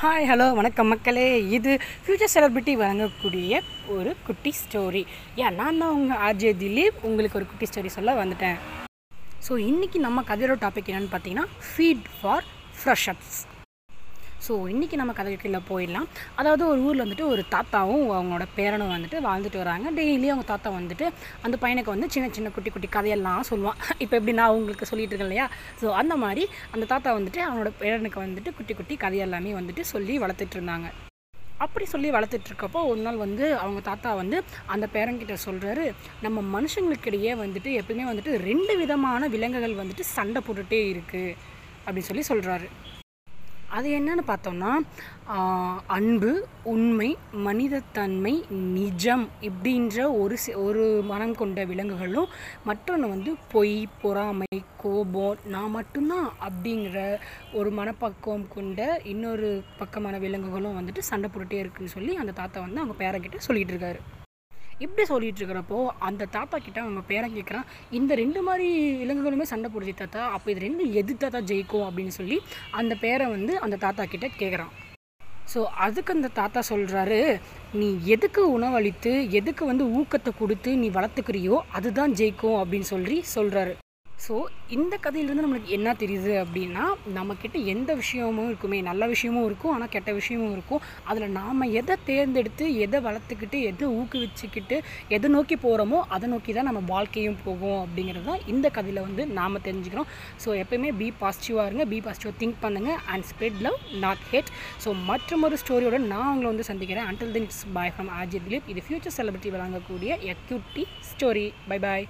Hi hello வணக்கம் மக்களே. இது ஃப்யூச்சர் செலிபிரிட்டி வழங்கக்கூடிய ஒரு குட்டி ஸ்டோரி ஏன் நான் தான் உங்கள் ஆர்ஜே திலீப். உங்களுக்கு ஒரு குட்டி ஸ்டோரி சொல்ல வந்துட்டேன். ஸோ இன்றைக்கி நம்ம கதையோட டாபிக் என்னென்னு பார்த்தீங்கன்னா ஃபீட் ஃபார் ஃப்ரெஷ்அப்ஸ் ஸோ இன்றைக்கி நம்ம கதைக்குள்ளே போயிடலாம். அதாவது ஒரு ஊரில் வந்துட்டு ஒரு தாத்தாவும் அவங்களோட பேரனும் வந்துட்டு வாழ்ந்துட்டு வராங்க. டெய்லியும் அவங்க தாத்தா வந்துட்டு அந்த பையனுக்கு வந்து சின்ன சின்ன குட்டி குட்டி கதையெல்லாம் சொல்லுவான். இப்போ எப்படி நான் உங்களுக்கு சொல்லிட்டு இருக்கேன் இல்லையா? ஸோ அந்த மாதிரி அந்த தாத்தா வந்துட்டு அவனோட பேரனுக்கு வந்துட்டு குட்டி குட்டி கதையெல்லாமே வந்துட்டு சொல்லி வளர்த்துட்டு இருந்தாங்க. அப்படி சொல்லி வளர்த்துட்ருக்கப்போ ஒரு நாள் வந்து அவங்க தாத்தா வந்து அந்த பேரங்கிட்ட சொல்கிறாரு நம்ம மனுஷங்களுக்கிடையே வந்துட்டு எப்பவுமே வந்துட்டு ரெண்டு விதமான விலங்குகள் வந்துட்டு சண்டை போட்டுகிட்டே இருக்குது அப்படின்னு சொல்லி சொல்கிறாரு அது என்னன்னு பார்த்தோம்னா அன்பு உண்மை மனிதத்தன்மை நிஜம் இப்படின்ற ஒரு ஒரு மனம் கொண்ட விலங்குகளும் மற்றொன்று வந்து பொய் பொறாமை கோபம் நான் மட்டும்தான் அப்படிங்கிற ஒரு மனப்பக்குவம் கொண்ட இன்னொரு பக்கமான விலங்குகளும் வந்துட்டு சண்டை போட்டுட்டே இருக்குன்னு சொல்லி அந்த தாத்தா வந்து அவங்க பேரக்கிட்ட சொல்லிகிட்டு இருக்காரு. இப்படி சொல்லிட்டு இருக்கிறப்போ அந்த தாத்தா கிட்ட அவங்க பேரன் கேட்குறான் இந்த ரெண்டு மாதிரி விலங்குகளுமே சண்டை போடுது தாத்தா அப்போ இது ரெண்டு எது தாத்தா ஜெயிக்கும் அப்படின்னு சொல்லி அந்த பேரை வந்து அந்த தாத்தா கிட்ட கேட்குறான் ஸோ அதுக்கு அந்த தாத்தா சொல்கிறாரு நீ எதுக்கு உணவளித்து எதுக்கு வந்து ஊக்கத்தை கொடுத்து நீ வளர்த்துக்கிறியோ அதுதான் ஜெயிக்கும் அப்படின்னு சொல்லி சொல்கிறாரு ஸோ இந்த கதையிலேருந்து நம்மளுக்கு என்ன தெரியுது அப்படின்னா நம்மக்கிட்ட எந்த விஷயமும் இருக்குமே. நல்ல விஷயமும் இருக்கும் ஆனால் கெட்ட விஷயமும் இருக்கும். அதில் நாம் எதை தேர்ந்தெடுத்து எதை வளர்த்துக்கிட்டு எதை ஊக்குவிச்சுக்கிட்டு எதை நோக்கி போகிறோமோ அதை நோக்கி தான் நம்ம வாழ்க்கையும் போகும் அப்படிங்கிறது தான் இந்த கதையில் வந்து நாம் தெரிஞ்சுக்கிறோம். ஸோ எப்பயுமே பி பாசிட்டிவாக இருங்க பி பாசிட்டிவாக திங்க் பண்ணுங்கள் and spread love not hate so மற்றொரு ஸ்டோரியோட நான் உங்களை வந்து சந்திக்கிறேன். Until then it's bye from ஆஜி திலீப் இது ஃபியூச்சர் செலிபிரிட்டி வழங்கக்கூடிய எக்யூட்டி ஸ்டோரி பை பாய்